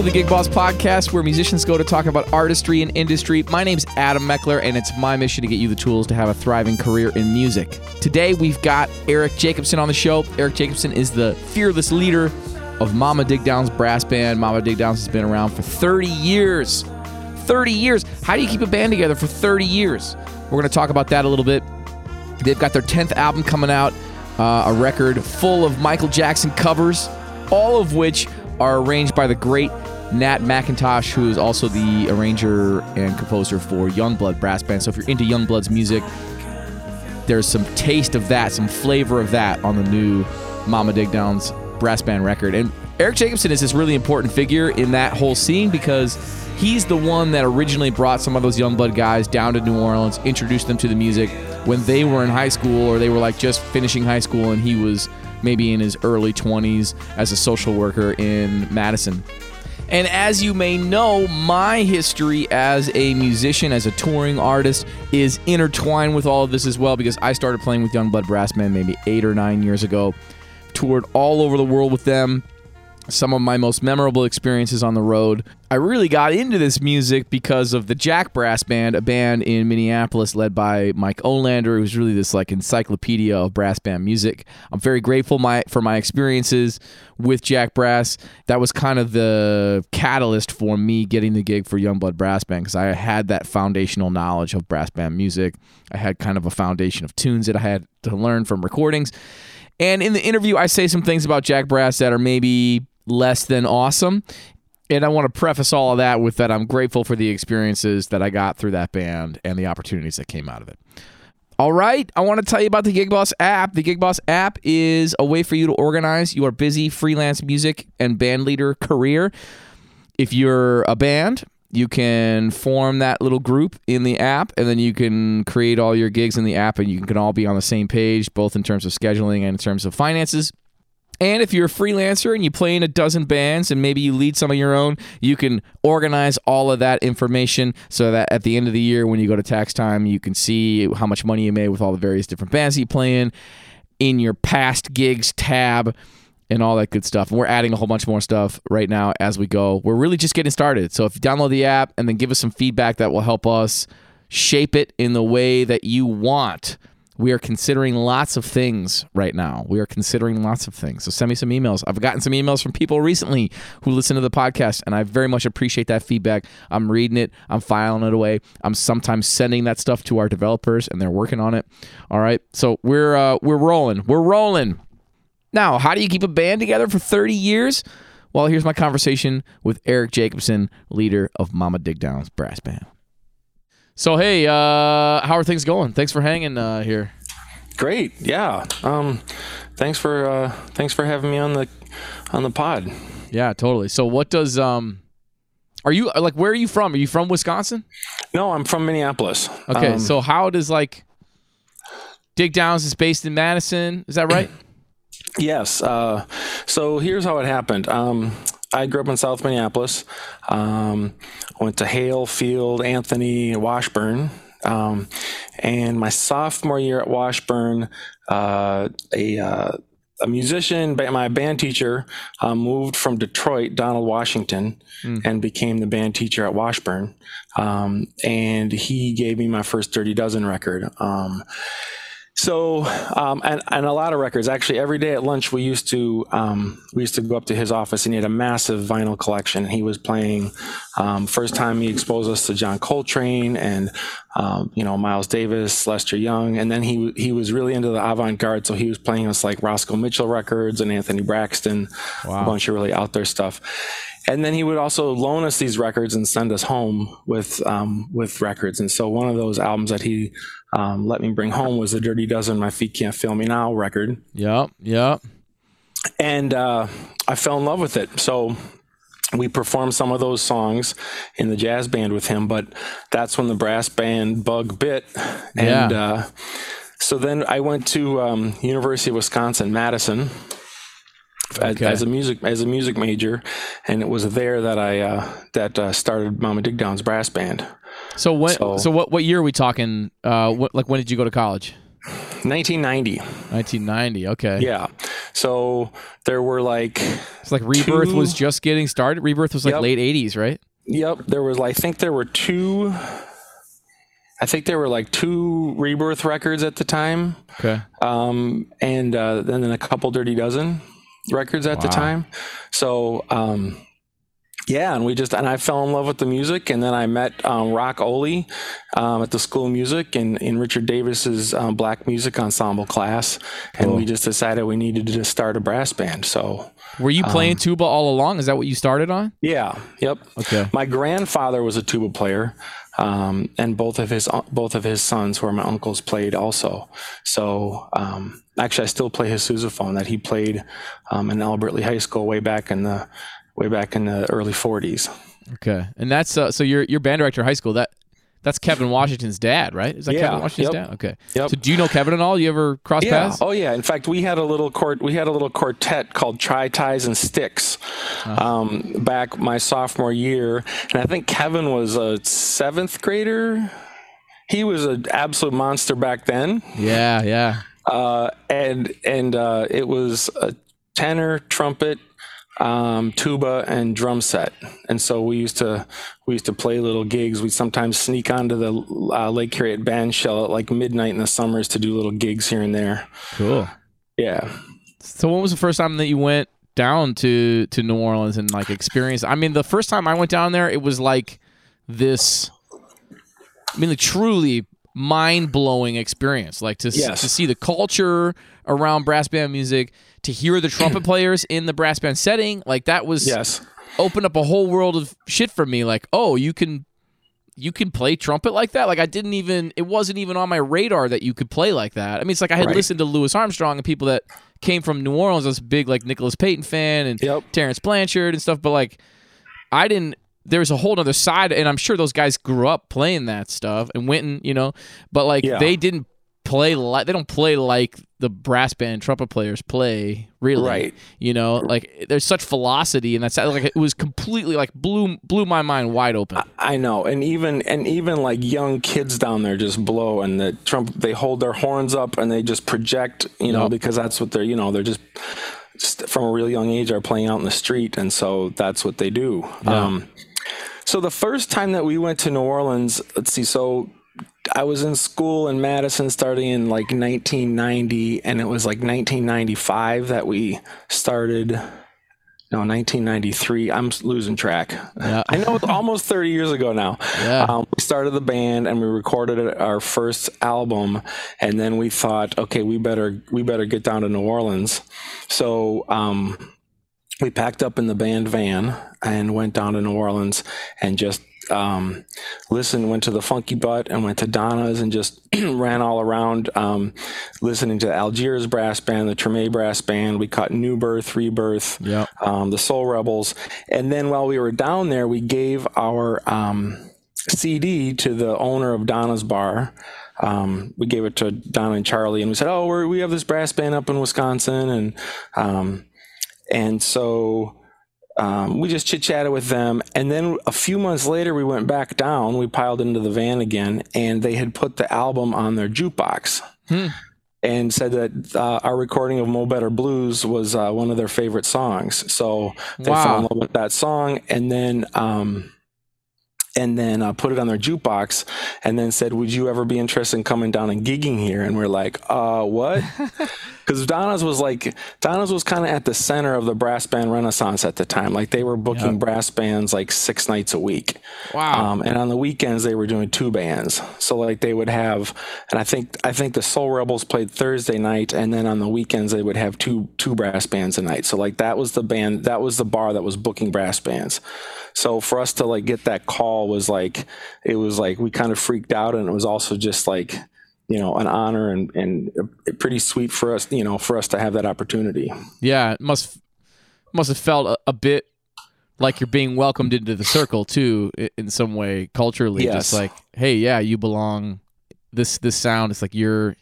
to the Gig Boss Podcast, where musicians go to talk about artistry and industry. My name's Adam Meckler, and it's my mission to get you the tools to have a thriving career in music. Today, we've got Erik Jacobson on the show. Erik Jacobson is the fearless leader of Mama Digdown's brass band. Mama Digdowns has been around for 30 years. 30 years. How do you keep a band together for 30 years? We're going to talk about that a little bit. They've got their 10th album coming out, uh, a record full of Michael Jackson covers, all of which are arranged by the great Nat McIntosh, who is also the arranger and composer for Youngblood Brass Band. So if you're into Youngblood's music, there's some taste of that, some flavor of that on the new Mama Digdown's brass band record. And Erik Jacobson is this really important figure in that whole scene because he's the one that originally brought some of those Youngblood guys down to New Orleans, introduced them to the music when they were in high school or they were like just finishing high school and he was maybe in his early 20s as a social worker in Madison. And as you may know, my history as a musician, as a touring artist, is intertwined with all of this as well because I started playing with Youngblood Brass Band maybe eight or nine years ago. Toured all over the world with them some of my most memorable experiences on the road. I really got into this music because of the Jack Brass Band, a band in Minneapolis led by Mike Olander, who's really this like encyclopedia of brass band music. I'm very grateful my for my experiences with Jack Brass. That was kind of the catalyst for me getting the gig for Youngblood Brass Band because I had that foundational knowledge of brass band music. I had kind of a foundation of tunes that I had to learn from recordings. And in the interview, I say some things about Jack Brass that are maybe less than awesome. And I want to preface all of that with that I'm grateful for the experiences that I got through that band and the opportunities that came out of it. All right, I want to tell you about the Gig Boss app. The Gig Boss app is a way for you to organize your busy freelance music and band leader career. If you're a band, you can form that little group in the app and then you can create all your gigs in the app and you can all be on the same page both in terms of scheduling and in terms of finances and if you're a freelancer and you play in a dozen bands and maybe you lead some of your own, you can organize all of that information so that at the end of the year, when you go to tax time, you can see how much money you made with all the various different bands you play in, in your past gigs tab, and all that good stuff. And we're adding a whole bunch more stuff right now as we go. We're really just getting started. So if you download the app and then give us some feedback, that will help us shape it in the way that you want we are considering lots of things right now. We are considering lots of things. So send me some emails. I've gotten some emails from people recently who listen to the podcast, and I very much appreciate that feedback. I'm reading it, I'm filing it away. I'm sometimes sending that stuff to our developers, and they're working on it. All right. So we're uh, we're rolling. We're rolling. Now, how do you keep a band together for 30 years? Well, here's my conversation with Erik Jacobson, leader of Mama Digdown's brass band. So hey, uh, how are things going? Thanks for hanging uh, here. Great, yeah. Um, thanks for uh, thanks for having me on the on the pod. Yeah, totally. So what does um, are you like? Where are you from? Are you from Wisconsin? No, I'm from Minneapolis. Okay, Um, so how does like Digdowns is based in Madison? Is that right? Yes. Uh, so here's how it happened. Um, I grew up in South Minneapolis. Um, went to Hale, Field, Anthony, Washburn. Um, and my sophomore year at Washburn, uh, a uh, a musician, my band teacher, uh, moved from Detroit, Donald Washington, and became the band teacher at Washburn. Um, and he gave me my first Dirty Dozen record. So, um, and, and a lot of records. Actually, every day at lunch, we used to um, we used to go up to his office, and he had a massive vinyl collection. He was playing. Um, first time he exposed us to John Coltrane and um, you know Miles Davis, Lester Young, and then he he was really into the avant garde. So he was playing us like Roscoe Mitchell records and Anthony Braxton, a bunch of really out there stuff. And then he would also loan us these records and send us home with um, with records. And so one of those albums that he um, let me bring home was the Dirty Dozen, My Feet Can't Feel Me Now record. Yep. Yep. And uh, I fell in love with it. So we performed some of those songs in the jazz band with him, but that's when the brass band bug bit. And Yeah. uh, so then I went to um, University of Wisconsin Madison Okay. as a music as a music major, and it was there that I uh, that uh, started Mama Digdown's brass band. So when? So, So- what? What year are we talking? Uh, what, like when did you go to college? 1990. 1990. Okay. Yeah. So there were like, It's like Rebirth Two- was just getting started. Rebirth was like Yep. late '80s, right? yep, there was, I think there were two, I think there were like two Rebirth records at the time. Okay. um, and uh, then a couple Dirty Dozen records at the time. So um, yeah, and we just and I fell in love with the music, and then I met um, Rock Oli um, at the School of Music in in Richard Davis's um, Black Music Ensemble class, and we just decided we needed to start a brass band. So Were you playing Um, tuba all along? Is that what you started on? yeah, yep. Okay. My grandfather was a tuba player, um, and both of his both of his sons, who are my uncles, played also. So um, actually, I still play his sousaphone that he played um, in Albert Lea High School way back in the way back in the early '40s. Okay. And that's uh, so your your band director in high school. That that's Kevin Washington's dad, right? Is that Yeah, Kevin Washington's yep. dad? Okay. Yep. So do you know Kevin at all? You ever cross Yeah. paths? Oh, yeah. In fact, we had a little court. We had a little quartet called Tri Ties and Sticks um, back my sophomore year, and I think Kevin was a seventh grader. He was an absolute monster back then. Yeah. Yeah. Uh, and and uh, it was a tenor, trumpet, um, tuba, and drum set. And so we used to we used to play little gigs. We'd sometimes sneak onto the uh, Lake Harriet band shell at like midnight in the summers to do little gigs here and there. Cool. Yeah. So when was the first time that you went down to to New Orleans and like experienced? I mean, the first time I went down there, it was like this. I mean, like truly mind blowing experience. Like to Yes. to see the culture around brass band music, to hear the trumpet players in the brass band setting, like that was Yes. opened up a whole world of shit for me. Like, oh, you can you can play trumpet like that. Like I didn't even it wasn't even on my radar that you could play like that. I mean, it's like I had Right. listened to Louis Armstrong and people that came from New Orleans. I was a big like Nicholas Payton fan and Yep. Terence Blanchard and stuff, but like I didn't there's a whole other side and I'm sure those guys grew up playing that stuff and went and you know, but like Yeah. they didn't play like they don't play like the brass band trumpet players play really Right. you know like there's such velocity and that's like it was completely like blew blew my mind wide open I know, and even and even like young kids down there just blow, and the Trump they hold their horns up and they just project, you know, because that's what they're, you know, they're just, just from a really young age are playing out in the street, and so that's what they do. Um, so the first time that we went to New Orleans, let's see, so I was in school in Madison starting in like 1990, and it was like 1995 that we started. No, 1993. I'm losing track. Yeah. I know it's almost 30 years ago now. Yeah. Um, we started the band and we recorded our first album, and then we thought, okay, we better we better get down to New Orleans. So um, we packed up in the band van and went down to New Orleans and just um, listened, went to the Funky Butt and went to Donna's and just ran all around um, listening to Algiers Brass Band, the Treme Brass Band. We caught New Birth, Rebirth, Yep. um, the Soul Rebels. And then while we were down there, we gave our um, CD to the owner of Donna's Bar. Um, we gave it to Donna and Charlie, and we said, "Oh, we're, we have this brass band up in Wisconsin," and um, and so um, we just chit chatted with them. And then a few months later, we went back down. We piled into the van again, and they had put the album on their jukebox. Hmm. And said that uh, our recording of Mo Better Blues was uh, one of their favorite songs. So they Wow. fell in love with that song, and then um, and then uh, put it on their jukebox, and then said, "Would you ever be interested in coming down and gigging here?" And we're like, "Uh, what?" Because Donna's was like Donna's was kind of at the center of the brass band renaissance at the time. Like they were booking Yep. brass bands like six nights a week. wow Um, and on the weekends they were doing two bands. So like they would have, and I think I think the Soul Rebels played Thursday night, and then on the weekends they would have two two brass bands a night. So like that was the band, that was the bar that was booking brass bands. So for us to like get that call was like it was like we kind of freaked out, and it was also just like you know an honor and and pretty sweet for us you know for us to have that opportunity. yeah it must must have felt a, a bit like you're being welcomed into the circle too in some way culturally Yes. just like hey yeah you belong this this sound it's like you're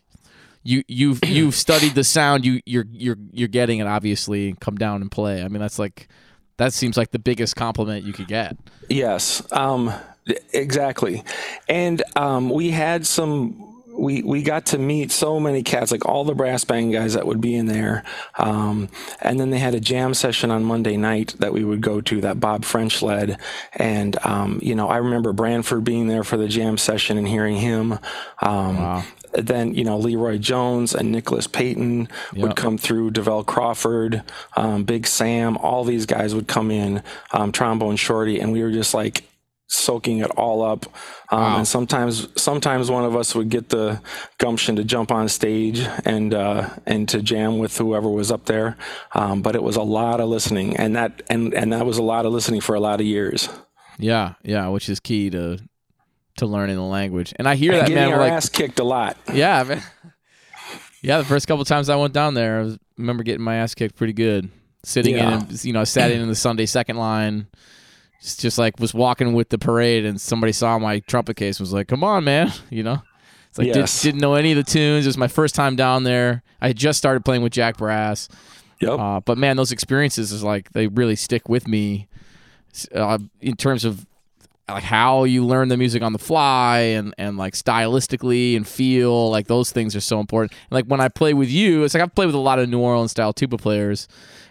you you've you've studied the sound you you're you're you're getting it obviously come down and play i mean that's like that seems like the biggest compliment you could get Yes, um, exactly. And um, we had some we we got to meet so many cats, like all the brass band guys that would be in there. Um, and then they had a jam session on Monday night that we would go to that Bob French led. And um, you know, I remember Branford being there for the jam session and hearing him. Um, wow then you know Leroy Jones and Nicholas Payton yep. would come through. Davell Crawford, um, Big Sam, all these guys would come in. Um, trombone Shorty, and we were just like soaking it all up. Um, wow. And sometimes, sometimes one of us would get the gumption to jump on stage and uh, and to jam with whoever was up there. Um, but it was a lot of listening, and that and and that was a lot of listening for a lot of years. Yeah, yeah, which is key to to learning the language. And I hear and that man, our like, ass kicked a lot. Yeah, man. Yeah, the first couple times I went down there, I remember getting my ass kicked pretty good. Sitting yeah. in, you know, sat in in the Sunday second line just, just like was walking with the parade and somebody saw my trumpet case was like, "Come on, man," you know. It's like yes. did, not know any of the tunes. It was my first time down there. I had just started playing with Jack Brass. Yep. Uh, but man, those experiences is like they really stick with me uh, in terms of like how you learn the music on the fly and and like stylistically and feel like those things are so important. And like when I play with you, it's like I've played with a lot of New Orleans style tuba players.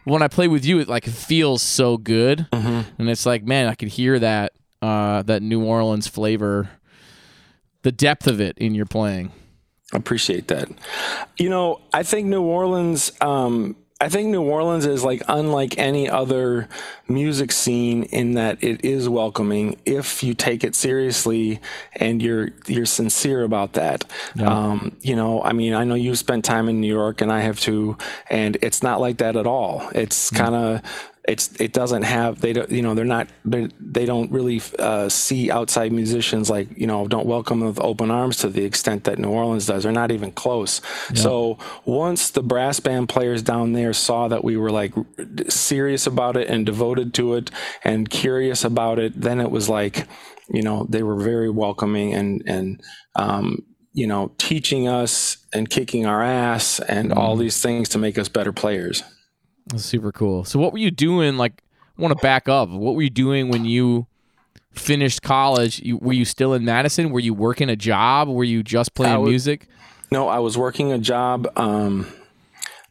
When I play with you, it like feels so good, mm-hmm. and it's like man, I could hear that uh, that New Orleans flavor, the depth of it in your playing. Appreciate that. You know, I think New Orleans. Um, I think New Orleans is like unlike any other music scene in that it is welcoming if you take it seriously and you're you're sincere about that. Yeah. Um, you know, I mean, I know you've spent time in New York and I have too, and it's not like that at all. It's mm. kind of it's it doesn't have they don't you know they're not they're, they don't really uh, see outside musicians like you know don't welcome them with open arms to the extent that New Orleans does. They're not even close. Yeah. So once the brass band players down there saw that we were like serious about it and devoted to it and curious about it, then it was like you know they were very welcoming and and um, you know teaching us and kicking our ass and all these things to make us better players. That's super cool. So what were you doing? Like, I want to back up. What were you doing when you finished college? You, were you still in Madison? Were you working a job? Were you just playing was, music? No, I was working a job. Um,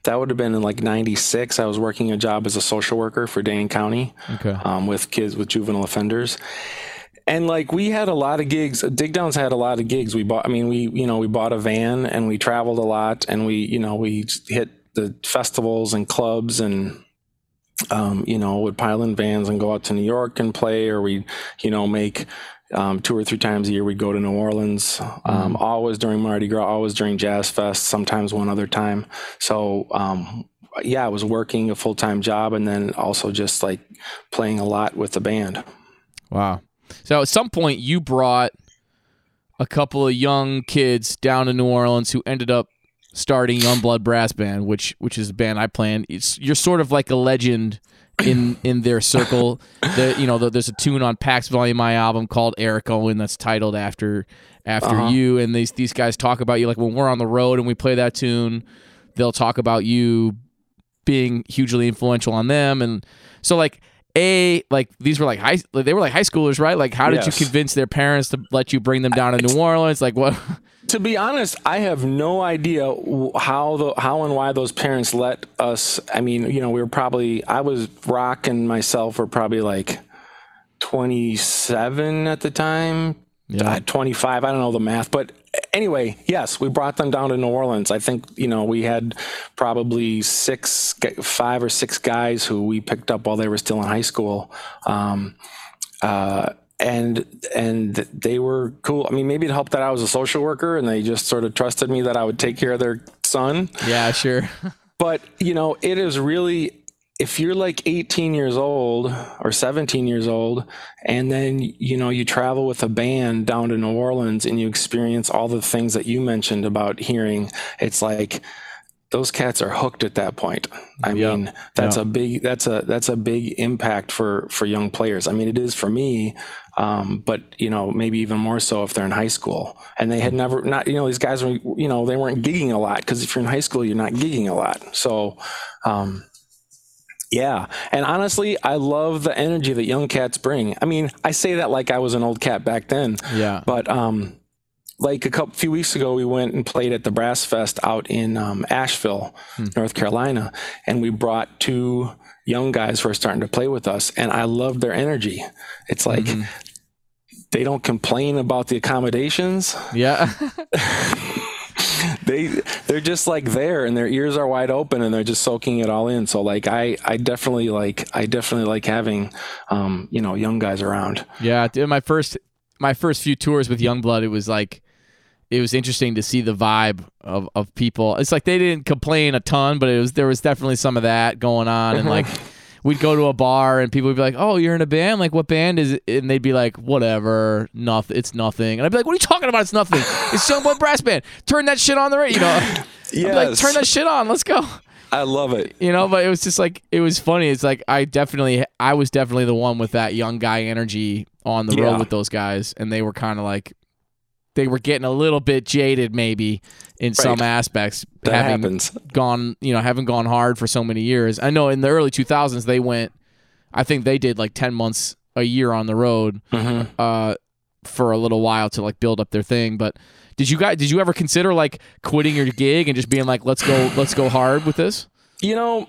that would have been in like '96. I was working a job as a social worker for Dane County, okay. um, with kids with juvenile offenders. And like we had a lot of gigs. Digdowns had a lot of gigs. We bought. I mean, we you know we bought a van and we traveled a lot, and we you know we hit the festivals and clubs and um, you know would pile in vans and go out to New York and play, or we you know make um, two or three times a year we'd go to New Orleans. Um, mm. Always during Mardi Gras, always during Jazz Fest. Sometimes one other time. So um, yeah, I was working a full time job and then also just like playing a lot with the band. Wow. So at some point you brought a couple of young kids down to New Orleans who ended up starting Youngblood Brass Band, which which is a band I play in. It's you're sort of like a legend in in their circle. The, you know, the, there's a tune on Pax Volume My album called Eric Owen that's titled after after uh-huh. you, and these these guys talk about you. Like when we're on the road and we play that tune, they'll talk about you being hugely influential on them, and so like. A like these were like high they were like high schoolers right like how did yes. you convince their parents to let you bring them down to New Orleans like what to be honest, I have no idea how the how and why those parents let us. I mean, you know, we were probably I was Rock and myself were probably like 27 at the time. Yeah. Uh, 25, I don't know the math, but anyway, yes, we brought them down to New Orleans. I think, you know, we had probably six, five or six guys who we picked up while they were still in high school. Um, uh, and and they were cool. I mean, maybe it helped that I was a social worker and they just sort of trusted me that I would take care of their son. Yeah, sure. but you know, it is really if you're like 18 years old or 17 years old and then you know you travel with a band down to New Orleans and you experience all the things that you mentioned about hearing it's like those cats are hooked at that point. I yeah. mean, that's yeah. a big that's a that's a big impact for for young players. I mean, it is for me, um, but you know, maybe even more so if they're in high school and they had never not you know these guys were you know they weren't gigging a lot because if you're in high school you're not gigging a lot. So. Um, yeah. And honestly, I love the energy that young cats bring. I mean, I say that like I was an old cat back then. Yeah. But um, like a couple few weeks ago, we went and played at the Brass Fest out in um, Asheville, North Carolina, and we brought two young guys who are starting to play with us, and I love their energy. It's like they don't complain about the accommodations. Yeah. They they're just like there, and their ears are wide open, and they're just soaking it all in. So like I I definitely like I definitely like having um you know young guys around. Yeah, dude, my first my first few tours with Youngblood, it was like it was interesting to see the vibe of, of people. It's like they didn't complain a ton, but it was there was definitely some of that going on, and like we'd go to a bar and people would be like, "Oh, you're in a band? Like what band is it?" And they'd be like, "Whatever, nothing. It's nothing." And I'd be like, "What are you talking about? It's nothing. It's Youngblood Brass Band. Turn that shit on the radio. You know, like, turn that shit on. Let's go." I love it. you know but it was just like it was funny it's like i definitely i was definitely the one with that young guy energy on the Yeah. road with those guys and they were kind of like they were getting a little bit jaded maybe in some aspects That having happens. gone you know haven't gone hard for so many years i know in the early 2000s they went i think they did like 10 months a year on the road Mhm. uh for a little while to like build up their thing but did you guys did you ever consider like quitting your gig and just being like let's go let's go hard with this You know,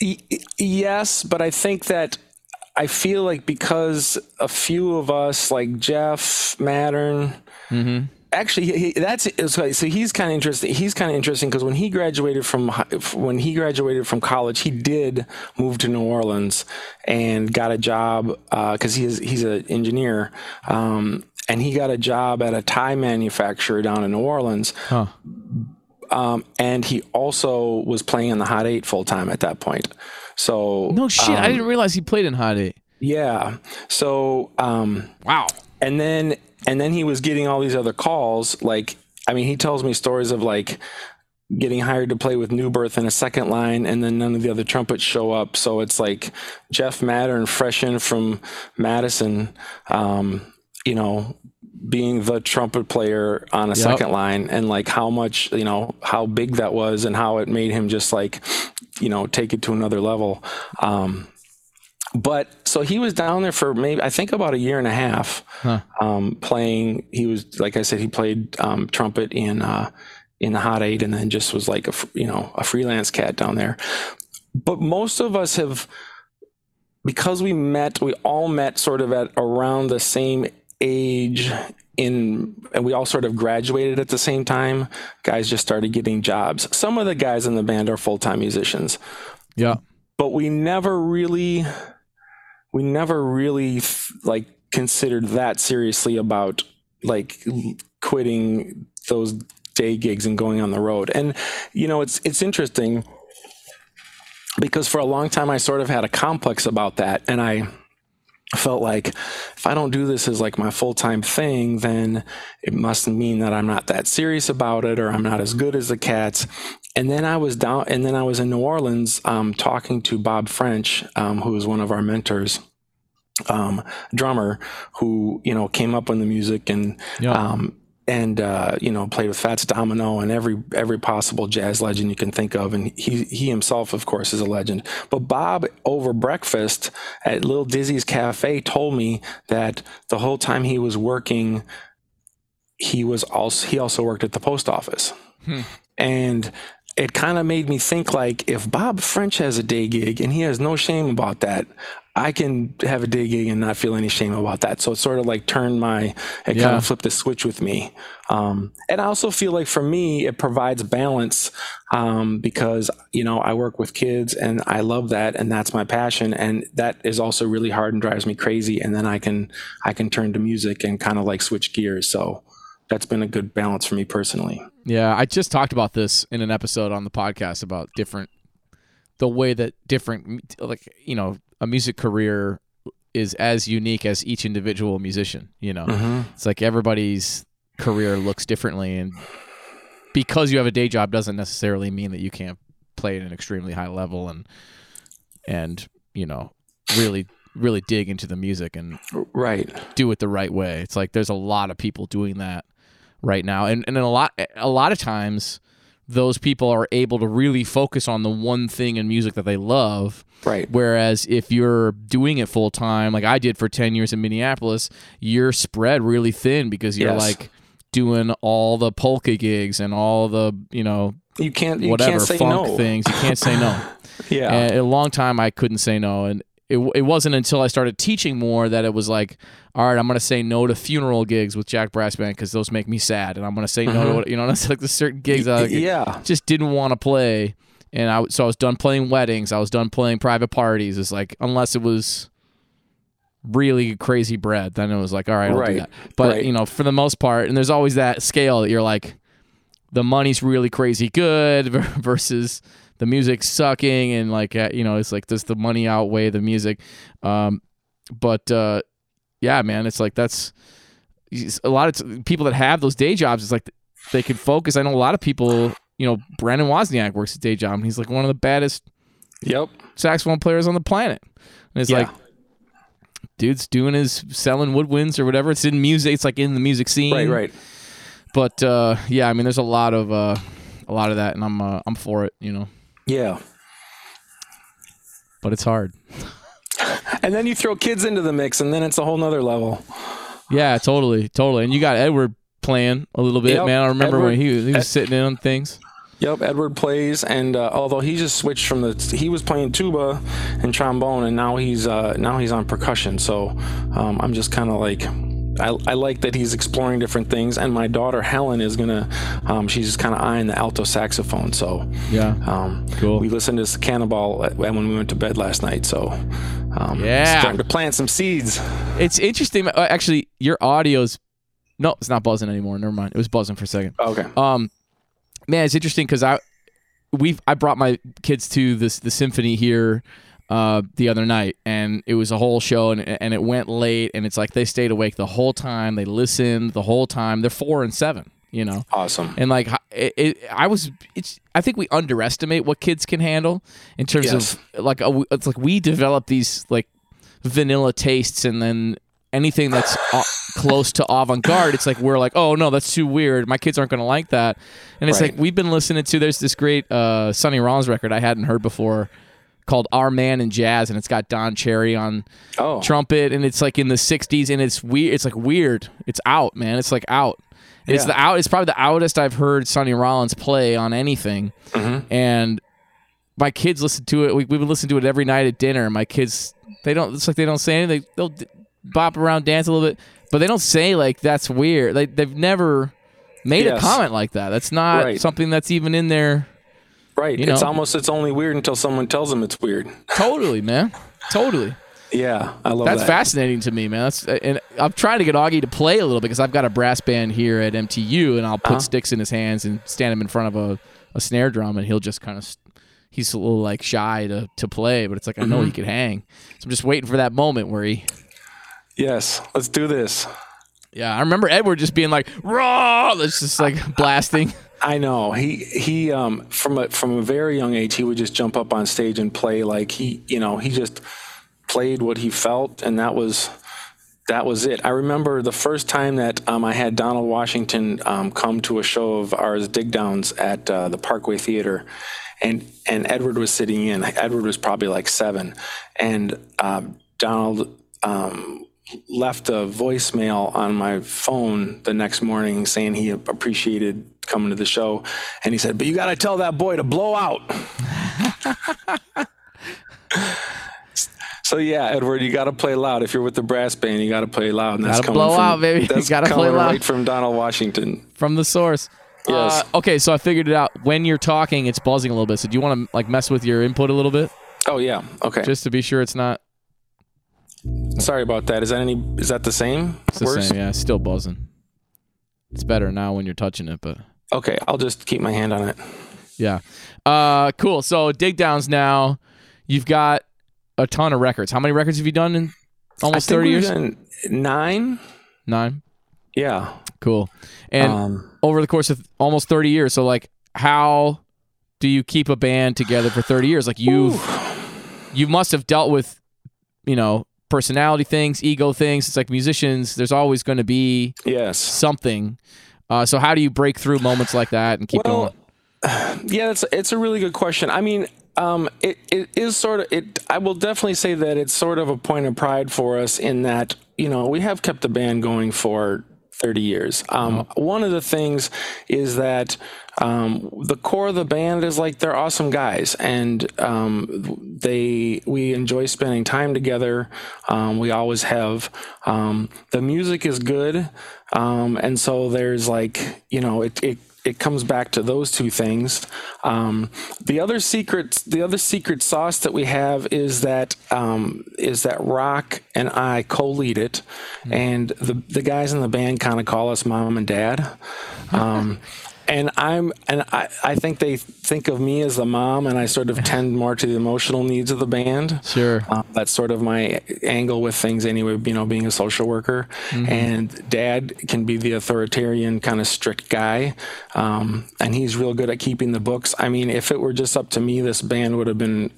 y- yes, but I think that I feel like because a few of us, like Jeff Mattern, actually, he, he- that's so so he's kind of interesting. He's kind of interesting because when he graduated from when he graduated from college, he did move to New Orleans and got a job because he is he's an engineer. Um, and he got a job at a tie manufacturer down in New Orleans huh um, and he also was playing in the Hot Eight full time at that point. So No shit, I didn't realize he played in Hot Eight. yeah, so um, Wow. and then and then he was getting all these other calls. Like I mean, he tells me stories of like getting hired to play with New Birth in a second line, and then none of the other trumpets show up. So it's like Jeff Mattern, fresh in from Madison, um, you know, being the trumpet player on a second line, and like how much, you know, how big that was, and how it made him just like, you know, take it to another level. Um, but so he was down there for maybe I think about a year and a half, Huh. um, playing. He was like I said, he played um, trumpet in uh, in the Hot Eight, and then just was like a you know a freelance cat down there. But most of us have, because we met, we all met sort of at around the same age in and we all sort of graduated at the same time guys just started getting jobs. Some of the guys in the band are full-time musicians. Yeah. but we never really we never really like considered that seriously about like quitting those day gigs and going on the road. And you know it's it's interesting because for a long time I sort of had a complex about that and I felt like if I don't do this as like my full-time thing then it must mean that I'm not that serious about it or I'm not as good as the cats and then I was down and then I was in New Orleans um, talking to Bob French um, who was one of our mentors um, drummer who you know came up in the music and Yeah. um, and uh, you know played with Fats Domino and every every possible jazz legend you can think of, and he he himself, of course, is a legend. But Bob over breakfast at Little Dizzy's Cafe told me that the whole time he was working, he was also he also worked at the post office, and it kind of made me think like if Bob French has a day gig and he has no shame about that, I can have a day gig and not feel any shame about that. So it sort of like turned my, it kind of flipped the switch with me. Um, and I also feel like for me, it provides balance um, because, you know, I work with kids and I love that and that's my passion. And that is also really hard and drives me crazy. And then I can, I can turn to music and kind of like switch gears. So that's been a good balance for me personally. Yeah, I just talked about this in an episode on the podcast about different the way that different like you know a music career is as unique as each individual musician. You know, Mm-hmm. it's like everybody's career looks differently, and because you have a day job doesn't necessarily mean that you can't play at an extremely high level and and you know really really dig into the music and Right. do it the right way. It's like there's a lot of people doing that right now, and and a lot a lot of times those people are able to really focus on the one thing in music that they love. Right. Whereas if you're doing it full time, like I did for 10 years in Minneapolis, you're spread really thin because you're Yes. like doing all the polka gigs and all the, you know, You can't. You whatever can't say funk no. things. You can't say no. Yeah. And a long time I couldn't say no. And it, it wasn't until I started teaching more that it was like, all right, I'm going to say no to funeral gigs with Jack Brass Band because those make me sad. And I'm going to say no to, you know, that's like the certain gigs I like, Mm-hmm. yeah. just didn't want to play. And I, so I was done playing weddings. I was done playing private parties. It's like, unless it was really crazy bread, then it was like, all right, I'll do that. But, Right. you know, for the most part, and there's always that scale that you're like, the money's really crazy good versus the music sucking and like uh, you know it's like does the money outweigh the music um but uh yeah man it's like that's a lot of t- people that have those day jobs it's like they can focus i know a lot of people you know brandon wozniak works a day job and he's like one of the baddest Yep. saxophone players on the planet and it's Yeah. like dude's doing his selling woodwinds or whatever it's in music it's like in the music scene Right. Right. but uh yeah i mean there's a lot of uh a lot of that and i'm uh, i'm for it you know Yeah. but it's hard And then you throw kids into the mix, and then it's a whole nother level. Yeah, totally, totally. And you got Edward playing a little bit, Yep, man. I remember when he was, he was Ed- sitting in on things. Yep, Edward plays, and uh, although he just switched from the, he was playing tuba and trombone, and now he's uh, now he's on percussion. So um, I'm just kind of like, I, I like that he's exploring different things. And my daughter Helen is gonna, um, she's just kind of eyeing the alto saxophone. So Yeah, um, Cool. we listened to Cannonball when we went to bed last night. So um, Yeah. starting to plant some seeds. it's interesting. uh, Actually, your audio's no, it's not buzzing anymore. Never mind. It was buzzing for a second. Okay. Um, man, it's interesting because I we've I brought my kids to this the symphony here uh the other night and it was a whole show and and it went late and it's like they stayed awake the whole time they listened the whole time they're four and seven you know Awesome. and like it, it, I was, it's. I think we underestimate what kids can handle in terms Yes. of like a, it's like we develop these like vanilla tastes, and then anything that's close to avant garde, it's like we're like, oh no, that's too weird. My kids aren't gonna like that. And it's Right. like we've been listening to. There's this great uh, Sonny Rollins record I hadn't heard before called Our Man in Jazz, and it's got Don Cherry on Oh. trumpet and it's like in the 60s and it's weird it's like weird. It's out man. It's like out. It's the out it's probably the outest i've heard sonny rollins play on anything. Mm-hmm. and my kids listen to it. We, we would listen to it every night at dinner my kids they don't it's like they don't say anything. They'll bop around dance a little bit but they don't say like that's weird. Like they've never made a comment like that. That's not Right. something that's even in there Right. you it's know. almost it's only weird until someone tells them it's weird. totally man totally Yeah, I love that. That's that. fascinating to me, man. That's and I'm trying to get Augie to play a little because I've got a brass band here at MTU, and I'll put Uh-huh. sticks in his hands and stand him in front of a, a snare drum, and he'll just kind of he's a little like shy to to play, but it's like I know Mm-hmm. he could hang. So I'm just waiting for that moment where he. Yes, let's do this. Yeah, I remember Edward just being like raw. That's just like blasting. I know he he um from a from a very young age he would just jump up on stage and play like he you know he just played what he felt and that was that was it. I remember the first time that um, I had Donald Washington um, come to a show of ours, Digdowns, at uh, the Parkway Theater, and and Edward was sitting in. Edward was probably like seven, and um, Donald um, left a voicemail on my phone the next morning saying he appreciated coming to the show, and he said, "But you got to tell that boy to blow out." So yeah, Edward, you got to play loud. If you're with the brass band, you got to play loud. And that's Gotta coming blow from, out, baby. That's gotta play coming loud. right from Donald Washington. from the source. Yes. Uh, okay, so I figured it out. When you're talking, it's buzzing a little bit. So do you want to like mess with your input a little bit, Oh yeah. Okay. just to be sure it's not Sorry about that. Is that any? Is that the same? it's the Worse? same? Yeah, it's still buzzing. It's better now when you're touching it, but Okay, I'll just keep my hand on it. yeah. Uh, cool. So dig downs now. You've got a ton of records. How many records have you done in almost thirty years? Nine. Nine. Yeah. Cool. And um, over the course of almost 30 years. So like how do you keep a band together for 30 years? Like you've you must have dealt with, you know, personality things, ego things. It's like musicians, there's always going to be yes. something. Uh, so how do you break through moments like that and keep Well, going? Yeah, it's it's a really good question. I mean, um, it it is sort of it. I will definitely say that it's sort of a point of pride for us in that you know we have kept the band going for 30 years. Um, One of the things is that um, the core of the band is like they're awesome guys, and um, they we enjoy spending time together. Um, we always have. Um, the music is good, um, and so there's like you know it. it it comes back to those two things. Um, the other secret, the other secret sauce that we have is that um, is that Rock and I co-lead it, and the the guys in the band kind of call us mom and dad. Um, and I'm and I, I think they think of me as the mom, and I sort of tend more to the emotional needs of the band. Sure. Um, that's sort of my angle with things anyway, you know, being a social worker. And dad can be the authoritarian, kind of strict guy. Um, and he's real good at keeping the books. I mean, if it were just up to me, this band would have been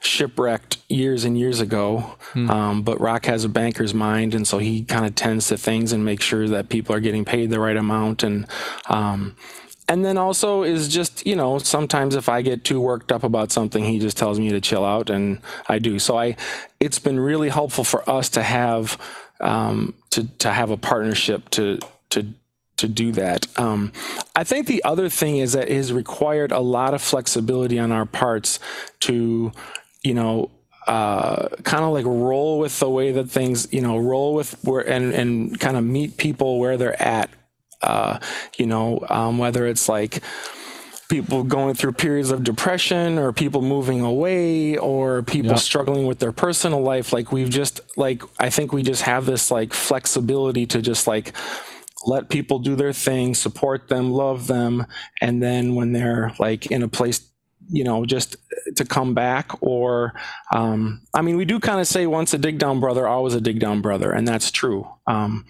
shipwrecked years and years ago. Um, but Rock has a banker's mind, and so he kind of tends to things and makes sure that people are getting paid the right amount. And um, and then also is just you know sometimes if I get too worked up about something, he just tells me to chill out, and I do. So I, it's been really helpful for us to have um, to to have a partnership to to to do that. Um, I think the other thing is that it has required a lot of flexibility on our parts to, you know, uh, kind of like roll with the way that things, you know, roll with where and and kind of meet people where they're at. Uh, you know, um, whether it's like people going through periods of depression or people moving away or people Yeah. struggling with their personal life like we've just like i think we just have this like flexibility to just like let people do their thing support them love them and then when they're like in a place you know just to come back or um, i mean we do kind of say once a dig down brother always a dig down brother and that's true um,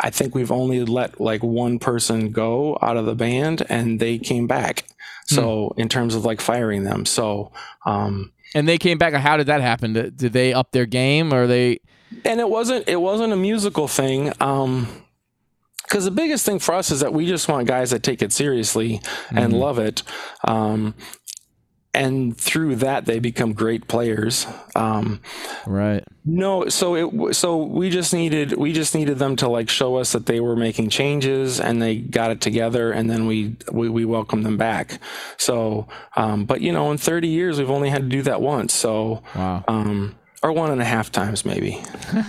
I think we've only let like one person go out of the band and they came back. So in terms of like firing them. So um And they came back. How did that happen? Did, did they up their game or they? and it wasn't it wasn't a musical thing. Um because the biggest thing for us is that we just want guys that take it seriously and love it. Um and through that they become great players. Um Right. No, so it so we just needed we just needed them to like show us that they were making changes and they got it together and then we we, we welcomed them back. So, um, but you know, in 30 years we've only had to do that once. So, Wow. um, or one and a half times maybe.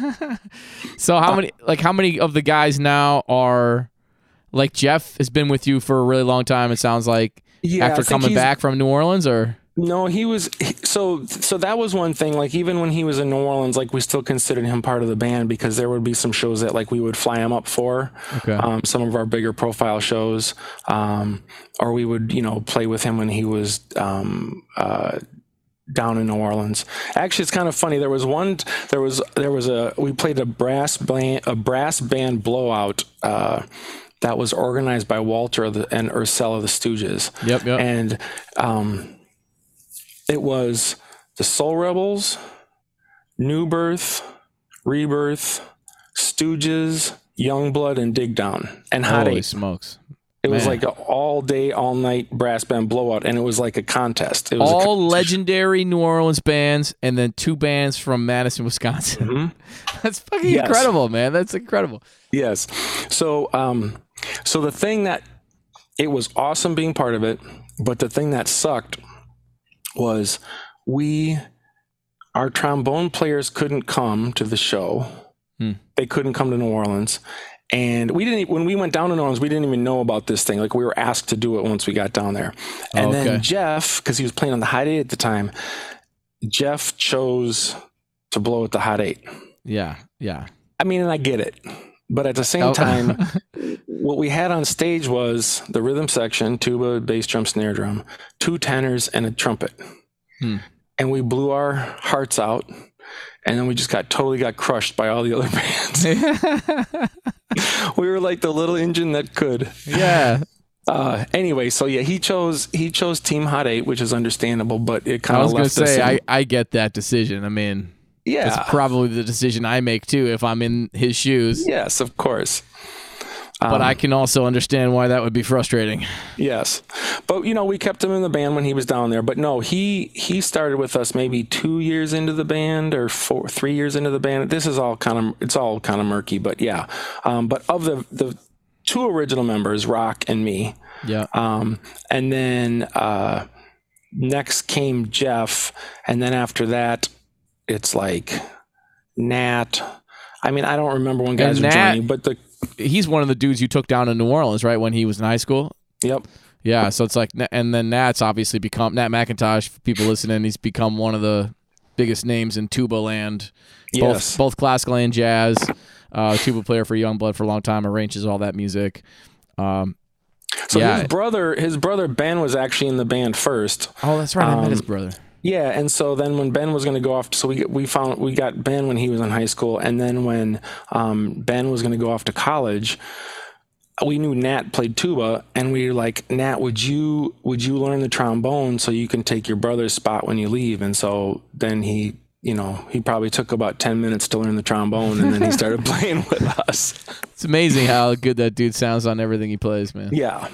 So how many like how many of the guys now are like Jeff has been with you for a really long time? It sounds like Yeah, after coming back from New Orleans, or No, he was so so that was one thing like even when he was in New Orleans like we still considered him part of the band because there would be some shows that like we would fly him up for Okay. um, some of our bigger profile shows um, or we would you know play with him when he was um, uh, down in New Orleans. Actually, it's kind of funny. There was one. There was there was a we played a brass band a brass band blowout. Uh, that was organized by Walter the, and Ursel of the Stooges. Yep, yep. And um, it was the Soul Rebels, New Birth, Rebirth, Stooges, Youngblood, and Digdown, and Hot holy Eight. smokes! It was like an all day, all night brass band blowout, and it was like a contest. It was All legendary New Orleans bands, and then two bands from Madison, Wisconsin. That's fucking Yes. incredible, man. That's incredible. Yes. So, um, so the thing that it was awesome being part of it, but the thing that sucked was we, our trombone players couldn't come to the show. Hmm. They couldn't come to New Orleans. And we didn't, when we went down to New Orleans, we didn't even know about this thing. Like we were asked to do it once we got down there. And Okay. then Jeff, because he was playing on the Hot Eight at the time, Jeff chose to blow at the Hot Eight. Yeah, yeah. I mean, and I get it. But at the same Oh. time, what we had on stage was the rhythm section, tuba, bass drum, snare drum, two tenors, and a trumpet. Hmm. And we blew our hearts out. And then we just got totally got crushed by all the other bands. we were like the little engine that could. yeah. Uh, anyway, so yeah, he chose he chose Team Hot Eight, which is understandable, but it kind of I was gonna left say in- I, I get that decision. I mean, yeah, that's probably the decision I make too if I'm in his shoes. Yes, of course. but I can also understand why that would be frustrating. Yes, but you know we kept him in the band when he was down there. But no, he he started with us maybe two years into the band or four, three years into the band. This is all kind of it's all kind of murky, but yeah. Um, but of the the two original members, Rock and me, Yeah. um, and then uh, next came Jeff, and then after that, it's like Nat. I mean, I don't remember when guys And were joining, but the He's one of the dudes you took down in New Orleans, right, when he was in high school? yep, Yeah, so it's like, and then Nat's obviously become Nat McIntosh. People listening, he's become one of the biggest names in tuba land, both yes, both classical and jazz. Uh, tuba player for Youngblood for a long time, arranges all that music. Um, So Yeah. his brother, his brother Ben was actually in the band first. oh, that's right, I met his Um, brother. Yeah, and so then when Ben was going to go off, so we we found we got Ben when he was in high school, and then when um, Ben was going to go off to college, we knew Nat played tuba, and we were like, Nat, would you would you learn the trombone so you can take your brother's spot when you leave? And so then he. You know, he probably took about 10 minutes to learn the trombone and then he started playing with us. It's amazing how good that dude sounds on everything he plays, man. Yeah.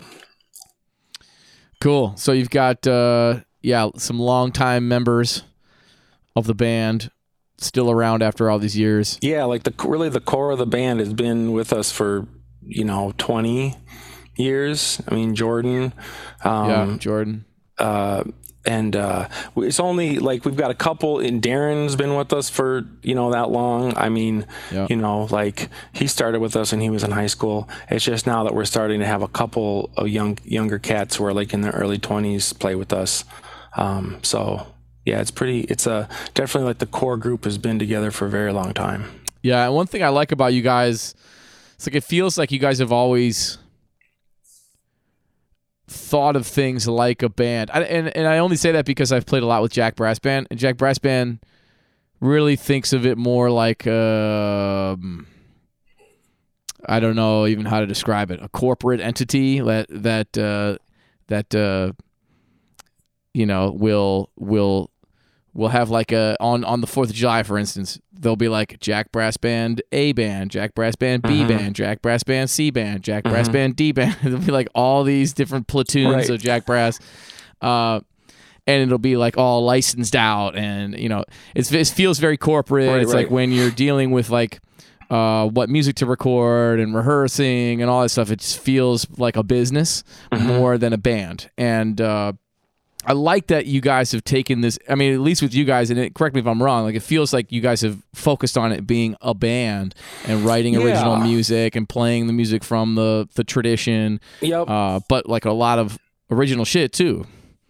Cool. So you've got uh yeah, some longtime members of the band still around after all these years. Yeah, like the really the core of the band has been with us for you know twenty years. I mean Jordan, um, yeah, Jordan. uh, and uh, it's only like we've got a couple. And Darren's been with us for you know that long. I mean, Yeah. you know, like he started with us when he was in high school. It's just now that we're starting to have a couple of young younger cats who are like in their early twenties play with us. Um, so yeah, it's pretty. It's a definitely like the core group has been together for a very long time. Yeah, and one thing I like about you guys, it's like it feels like you guys have always thought of things like a band. I, and and I only say that because I've played a lot with Jack Brass Band, and Jack Brass Band really thinks of it more like um I don't know even how to describe it. A corporate entity that that uh, that uh, you know will will will have like a on on the Fourth of July, for instance, there'll be like Jack Brass Band A band, Jack Brass Band B Mhm. band, Jack Brass Band C band, Jack Brass Band D band. There'll be like all these different platoons Right. of Jack Brass, uh, and it'll be like all licensed out, and you know, it's it feels very corporate. Right, it's like when you're dealing with like. Uh, what music to record and rehearsing and all that stuff. It just feels like a business Mhm. more than a band. And uh, I like that you guys have taken this. I mean, at least with you guys, and it, correct me if I'm wrong. Like it feels like you guys have focused on it being a band and writing original music and playing the music from the the tradition. Yep. Uh, but like a lot of original shit too.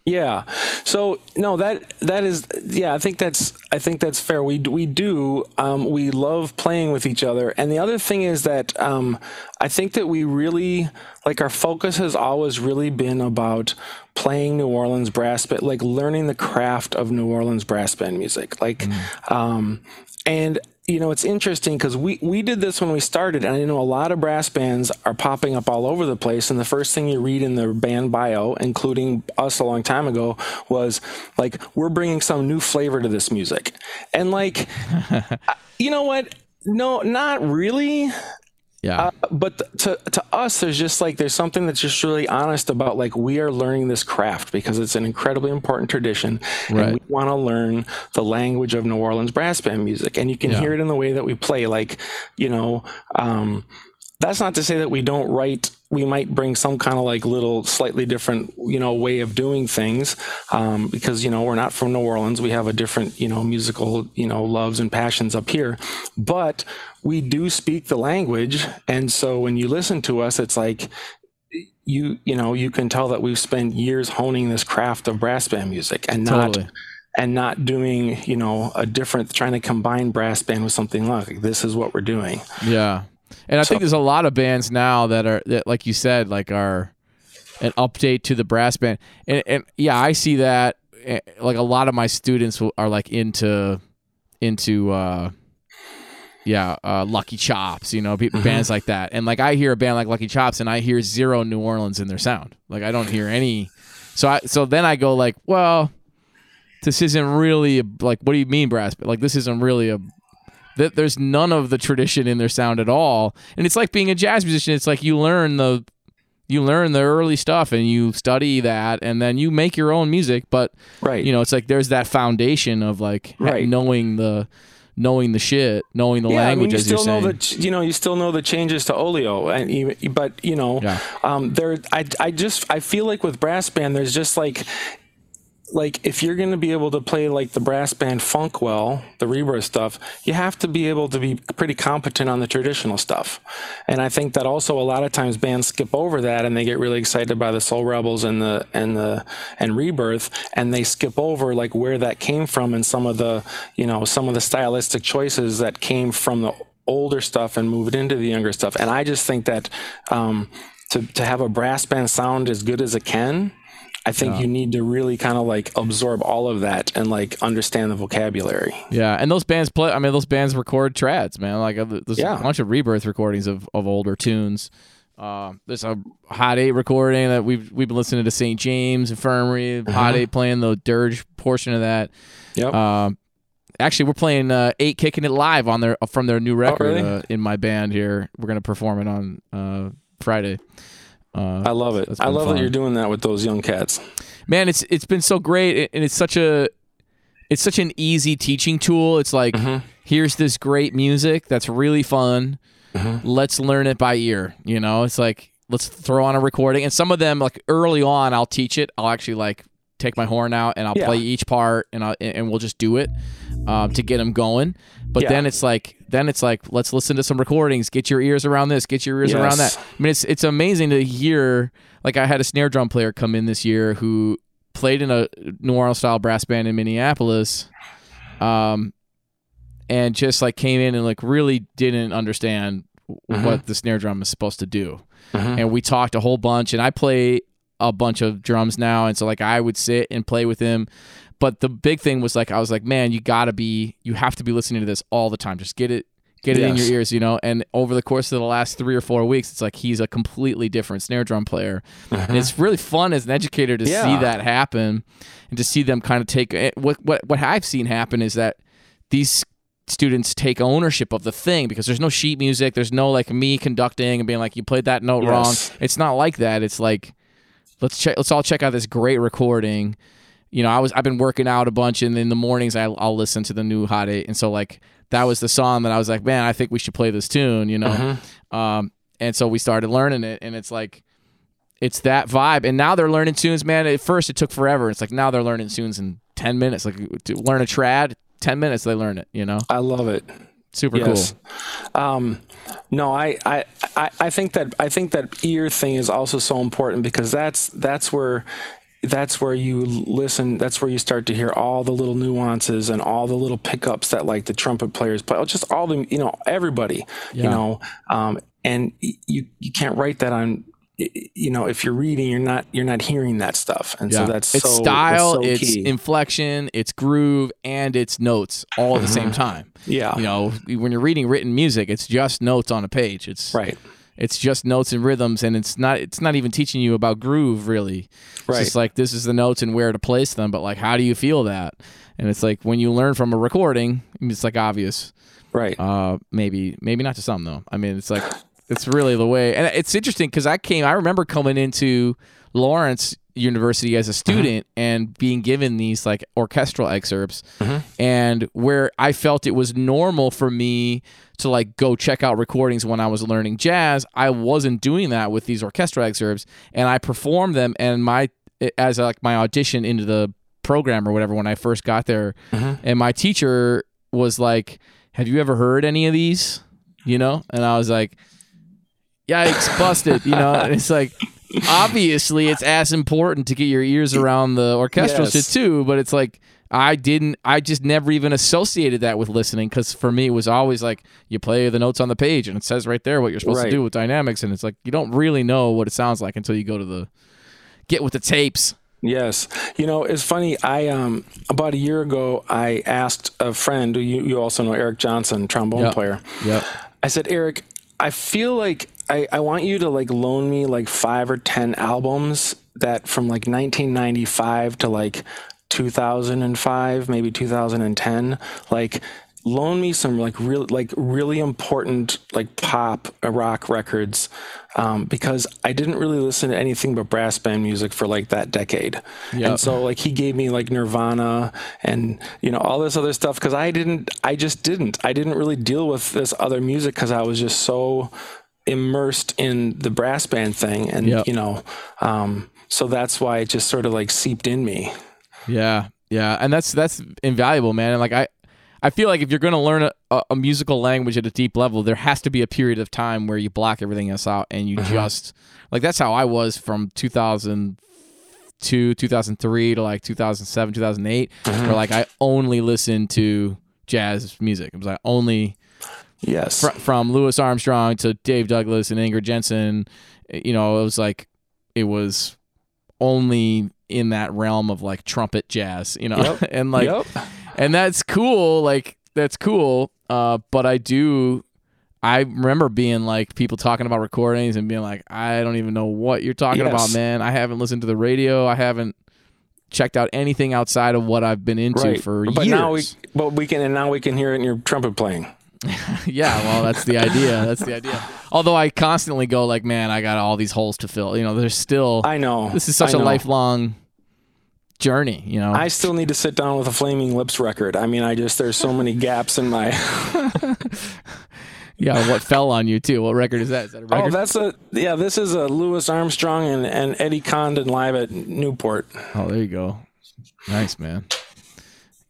Yeah. So no, that that is yeah. I think that's I think that's fair. We we do um, we love playing with each other, and the other thing is that um, I think that we really like our focus has always really been about playing New Orleans brass band, like learning the craft of New Orleans brass band music, like. Um, and you know it's interesting because we we did this when we started and i know a lot of brass bands are popping up all over the place and the first thing you read in their band bio including us a long time ago was like we're bringing some new flavor to this music. And like you know what? No not really Yeah. but to to us there's just like there's something that's just really honest about like we are learning this craft because it's an incredibly important tradition Right. and we want to learn the language of New Orleans brass band music and you can Yeah. hear it in the way that we play like you know um that's not to say that we don't write we might bring some kind of like little slightly different you know way of doing things um, because you know we're not from new orleans we have a different you know musical you know loves and passions up here but we do speak the language and so when you listen to us it's like you you know you can tell that we've spent years honing this craft of brass band music and not Totally. and not doing you know a different trying to combine brass band with something like this is what we're doing Yeah. And I So- think there's a lot of bands now that are that like you said like are an update to the brass band. And, and yeah, I see that eh, like a lot of my students are like into into uh yeah, uh, Lucky Chops, you know, Mm-hmm. bands like that. And like I hear a band like Lucky Chops and I hear zero New Orleans in their sound. Like I don't hear any So I so then I go like, well, this isn't really a, like what do you mean brass band? Like this isn't really a that there's none of the tradition in their sound at all. And it's like being a jazz musician. It's like you learn the you learn the early stuff and you study that and then you make your own music but Right. you know it's like there's that foundation of like Right. knowing the knowing the shit knowing the yeah, language I mean, you as still know the you know you still know the changes to oleo, and even, but you know, Yeah. um, there I I just I feel like with brass band, there's just like like if you're going to be able to play like the brass band funk well, the rebirth stuff, you have to be able to be pretty competent on the traditional stuff. And I think that also a lot of times bands skip over that and they get really excited by the Soul Rebels and the and the and rebirth and they skip over like where that came from and some of the, you know, some of the stylistic choices that came from the older stuff and move it into the younger stuff. And I just think that um to, to have a brass band sound as good as it can, I think you need to really kind of like absorb all of that and like understand the vocabulary. yeah and those bands play i mean those bands record trads man like uh, there's Yeah. a bunch of rebirth recordings of, of older tunes uh, there's a Hot Eight recording that we've we've been listening to St. James Infirmary. Mm-hmm. Hot Eight playing the dirge portion of that. Yep. Um, actually, we're playing uh, Eight kicking it live on their from their new record Oh, really? uh, in my band here. We're gonna perform it on uh, Friday. Uh, I love it. I love fun. that you're doing that with those young cats. man, it's it's been so great, and it's such a it's such an easy teaching tool. It's like Mm-hmm. here's this great music that's really fun. Mm-hmm. Let's learn it by ear. You know, it's like let's throw on a recording, and some of them like early on, I'll teach it. I'll actually like take my horn out and I'll Yeah. play each part, and I and we'll just do it um, to get them going. But Yeah. then it's like then it's like let's listen to some recordings. Get your ears around this. Get your ears around that. I mean, it's it's amazing to hear. Like I had a snare drum player come in this year who played in a New Orleans style brass band in Minneapolis, um, and just like came in and like really didn't understand w- what the snare drum is supposed to do. And we talked a whole bunch, and I play a bunch of drums now, and so like I would sit and play with him. But the big thing was like I was like, man, you gotta be, you have to be listening to this all the time. Just get it, get it in your ears, you know. And over the course of the last three or four weeks, it's like he's a completely different snare drum player, and it's really fun as an educator to see that happen, and to see them kind of take eh, what what what I've seen happen is that these students take ownership of the thing because there's no sheet music there's no like me conducting and being like you played that note wrong. It's not like that. It's like let's check let's all check out this great recording you know i was i've been working out a bunch and in the mornings I, i'll listen to the new hot eight. And so like that was the song that i was like man i think we should play this tune you know? Um and so we started learning it and it's like it's that vibe. And now they're learning tunes man. At first it took forever. It's like now they're learning tunes in 10 minutes. Like to learn a trad 10 minutes they learn it you know? I love it. super Yes. cool Um, no, I, I, I, I think that I think that ear thing is also so important because that's that's where that's where you listen. That's where you start to hear all the little nuances and all the little pickups that like the trumpet players play. Just all the you know everybody Yeah. you know, um, and you you can't write that on. You know, if you're reading, you're not you're not hearing that stuff, and so that's it's so, style, it's, so it's key. inflection, it's groove, and it's notes all at the same time. Mm-hmm. yeah, You know, when you're reading written music, it's just notes on a page. It's right. It's just notes and rhythms, and it's not. It's not even teaching you about groove, really. It's Right. just like this is the notes and where to place them, but like how do you feel that? And it's like when you learn from a recording, it's like obvious. Right. Uh, maybe maybe not to some though. I mean, it's like it's really the way, and it's interesting because I came. I remember coming into Lawrence University as a uh-huh. student and being given these like orchestral excerpts, uh-huh. and where I felt it was normal for me to like go check out recordings when I was learning jazz. I wasn't doing that with these orchestral excerpts, and I performed them and my eh, as like my audition into the program or whatever when I first got there, uh-huh. and my teacher was like, "Have you ever heard any of these?" You know, and I was like, "Yikes, busted!" You know, and it's like. Obviously, it's as important to get your ears around the orchestral Yes. shit too, but it's like I didn't. I just never even associated that with listening because for me it was always like you play the notes on the page and it says right there what you're supposed Right. to do with dynamics, and it's like you don't really know what it sounds like until you go to the get with the tapes. Yes. You know, it's funny. I um about a year ago I asked a friend, who you, you also know Eric Johnson, trombone Yep. player. Yeah. I said, Eric, I feel like I, I want you to like loan me like five or ten albums that from like 1995 to like 2005, maybe 2010. Like loan me some like real like really important like pop rock records um, because I didn't really listen to anything but brass band music for like that decade. Yep. And so like he gave me like Nirvana and you know all this other stuff because I didn't I just didn't I didn't really deal with this other music because I was just so immersed in the brass band thing and Yep. you know um, so that's why it just sort of like seeped in me. Yeah, yeah, and that's that's invaluable, man. And like I, I feel like if you're going to learn a, a, a musical language at a deep level, there has to be a period of time where you block everything else out and you uh-huh. just like that's how I was from 2002, 2003 to like 2007, 2008, uh-huh. where like I only listened to jazz music. It was like only Yes. fr- from Louis Armstrong to Dave Douglas and Ingrid Jensen. You know, it was like it was only in that realm of like trumpet jazz, you know, Yep. and like, yep. And that's cool. Like that's cool. Uh, but I do. I remember being like people talking about recordings and being like, I don't even know what you're talking Yes. about, man. I haven't listened to the radio. I haven't checked out anything outside of what I've been into Right. for but years. now we but we can and now we can hear it in your trumpet playing. yeah, well, that's the idea. That's the idea. Although I constantly go like, man, I got all these holes to fill. You know, there's still I know. this is such I a know. lifelong journey. You know, I still need to sit down with a Flaming Lips record. I mean, I just there's so many gaps in my. yeah. What fell on you too? What record is that? Is that a Oh, that's a yeah. This is a Louis Armstrong and, and Eddie Condon live at Newport. Oh, there you go. Nice man.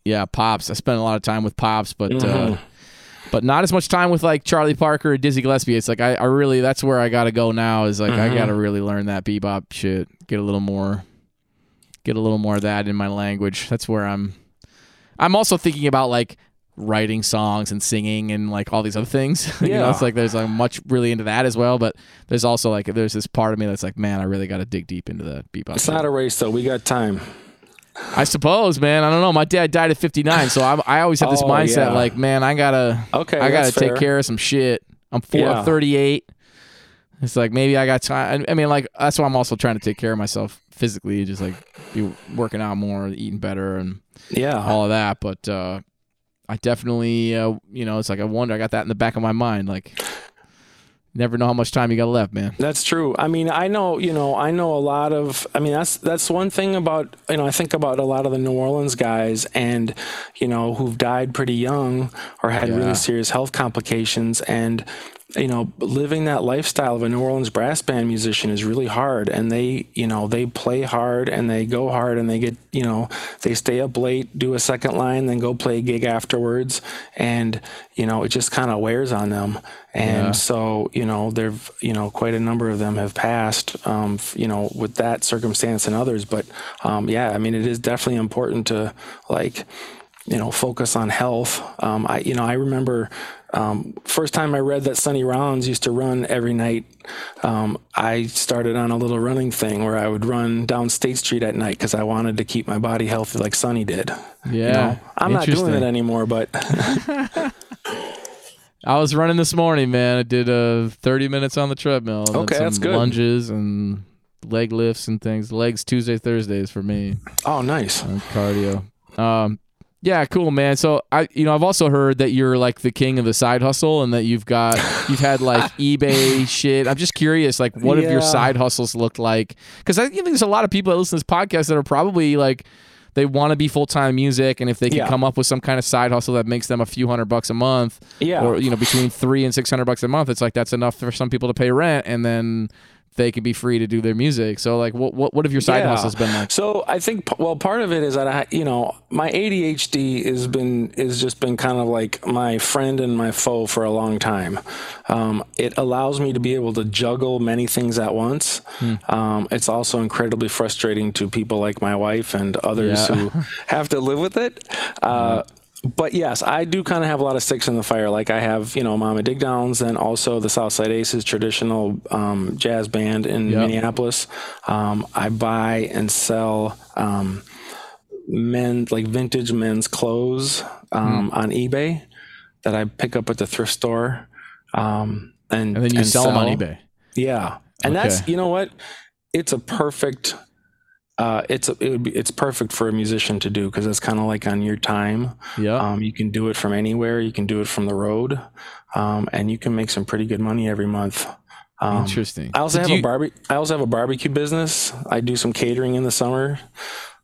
Yeah, pops. I spent a lot of time with pops, but uh, Mhm. but not as much time with like Charlie Parker or Dizzy Gillespie. It's like I, I really that's where I got to go now. Is like I Mhm. got to really learn that bebop shit. Get a little more, get a little more of that in my language. That's where I'm. I'm also thinking about like writing songs and singing and like all these other things. you know, Yeah. it's like there's like much really into that as well. But there's also like there's this part of me that's like, man, I really got to dig deep into the bebop. It's not a race though. We got time. I suppose, man. I don't know. My dad died at 59, so I'm, I always have this Oh, mindset yeah. like, man, I gotta, Okay, I gotta take fair. care of some shit. I'm four, I'm 38. It's like maybe I got time. I mean, like that's why I'm also trying to take care of myself physically, just like be working out more, eating better, and Yeah. all of that. But uh, I definitely, uh, you know, it's like I wonder. I got that in the back of my mind. Like, never know how much time you got left, man. That's true. I mean, I know, you know, I know a lot of I mean, that's that's one thing about, you know, I think about a lot of the New Orleans guys and, you know, who've died pretty young or had Yeah. really serious health complications and you know, living that lifestyle of a New Orleans brass band musician is really hard and they, you know, they play hard and they go hard and they get, you know, they stay up late, do a second line, then go play a gig afterwards and, you know, it just kind of wears on them. And Yeah. so, you know, there've, you know, quite a number of them have passed, um, you know, with that circumstance and others. But, um, yeah, I mean, it is definitely important to like, you know, focus on health. Um, I, you know, I remember um, first time I read that Sonny Rollins used to run every night. Um, I started on a little running thing where I would run down State Street at night because I wanted to keep my body healthy like Sonny did. Yeah, You know, I'm not doing it anymore, but I was running this morning, man. I did uh 30 minutes on the treadmill. and Okay, some that's good. Lunges and leg lifts and things. Legs Tuesday, Thursdays for me. oh, nice. cardio. Um, yeah, cool, man. So I, you know, I've also heard that you're like the king of the side hustle, and that you've got you've had like eBay shit. I'm just curious, like, what have your side hustles looked like? Because I think there's a lot of people that listen to this podcast that are probably like. They want to be full time music, and if they can Yeah. come up with some kind of side hustle that makes them a few hundred bucks a month, Yeah. or you know between three and six hundred bucks a month, it's like that's enough for some people to pay rent, and then they can be free to do their music. So like, what what, what have your side Yeah. hustles been like? So I think well, part of it is that I, you know, my ADHD has been is just been kind of like my friend and my foe for a long time. Um, it allows me to be able to juggle many things at once. Hmm. Um, it's also incredibly frustrating to people like my wife and others Yeah. who have to live with it. Uh, but yes, I do kind of have a lot of sticks in the fire. Like I have, you know, Mama Digdowns and also the Southside Aces traditional um, jazz band in Yep. Minneapolis. Um, I buy and sell um, men like vintage men's clothes um, Hmm. on eBay that I pick up at the thrift store. Um, and, And then you sell them on eBay. Yeah. And that's, you know what? It's a perfect uh, it's it would be it's perfect for a musician to do because it's kind of like on your time. Yeah. Um, you can do it from anywhere. You can do it from the road, um, and you can make some pretty good money every month. Um, Interesting. I also Did have you- a barbe- I also have a barbecue business. I do some catering in the summer,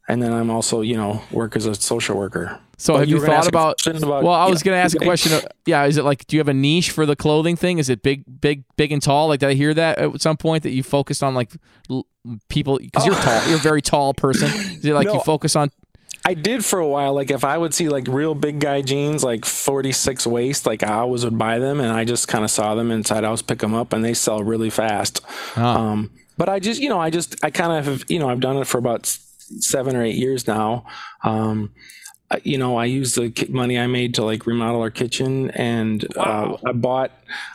and then I'm also you know work as a social worker. So Oh, have you you thought about, about- Well, I was going to ask a question. of- Yeah, is it like do you have a niche for the clothing thing? Is it big, big, big and tall? Like did I hear that at some point that you focused on like l- people because you're tall, you're a very tall person. Is it like you focus on? I did for a while. Like if I would see like real big guy jeans, like 46 waist, like I always would buy them, and I just kind of saw them inside house, pick them up, and they sell really fast. Ah. Um, but I just, you know, I just, I kind of have, you know, I've done it for about seven or eight years now. Um, you know, I used the money I made to like remodel our kitchen, and uh, I bought,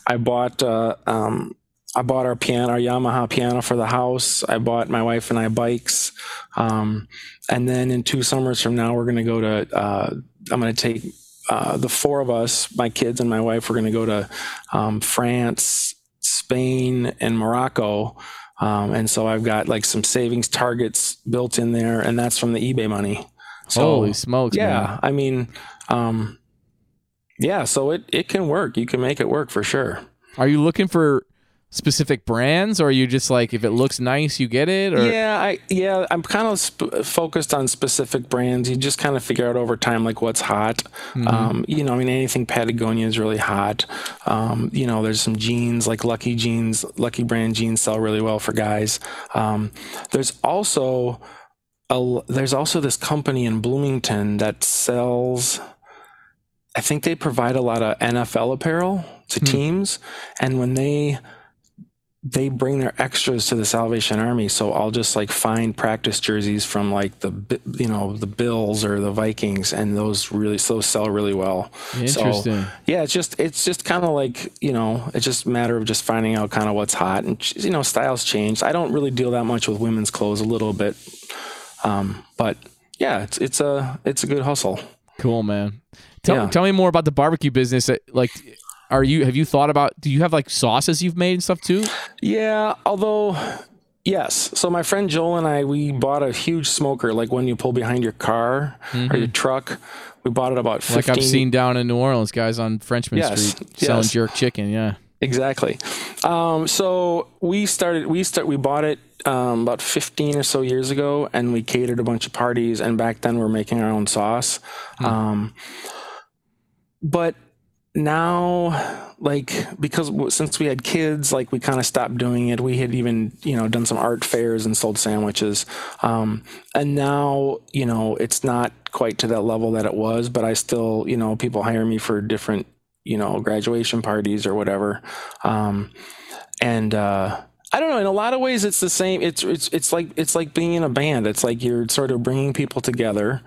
I bought, uh, um, I bought our piano, our Yamaha piano for the house. I bought my wife and I bikes, um, and then in two summers from now, we're going to go to. Uh, I'm going to take uh, the four of us, my kids and my wife. We're going to go to um, France, Spain, and Morocco. Um, and so I've got like some savings targets built in there, and that's from the eBay money. So, Holy smokes! yeah, man. I mean, um, yeah, so it, it can work. You can make it work for sure. Are you looking for specific brands, or are you just like if it looks nice, you get it? Or yeah, I yeah, I'm kind of sp- focused on specific brands. You just kind of figure out over time like what's hot. Um, you know, I mean anything Patagonia is really hot. Um, you know, there's some jeans like Lucky jeans, Lucky brand jeans sell really well for guys. Um, there's also a, there's also this company in Bloomington that sells. I think they provide a lot of NFL apparel to teams, and when they they bring their extras to the Salvation Army. So I'll just like find practice jerseys from like the you know the Bills or the Vikings, and those really those sell really well. Interesting. So, yeah, it's just it's just kind of like you know it's just a matter of just finding out kind of what's hot and you know styles change. I don't really deal that much with women's clothes, a little bit, um, but yeah, it's it's a it's a good hustle. Cool, man. Tell, Yeah. tell me more about the barbecue business. Uh, Like, are you have you thought about? Do you have like sauces you've made and stuff too? Yeah, although yes. So my friend Joel and I we bought a huge smoker like when you pull behind your car or your truck. We bought it about 15 Like I've seen down in New Orleans, guys on Frenchmen Yes, Street selling yes. jerk chicken. Yeah. Exactly. Um, so we started. We start. We bought it um, about 15 or so years ago, and we catered a bunch of parties. And back then, we are making our own sauce. Um, but now, like because since we had kids, like we kind of stopped doing it. We had even you know done some art fairs and sold sandwiches. Um, and now you know it's not quite to that level that it was, but I still you know people hire me for different you know graduation parties or whatever um and uh I don't know. In a lot of ways, it's the same. It's it's it's like it's like being in a band. It's like you're sort of bringing people together.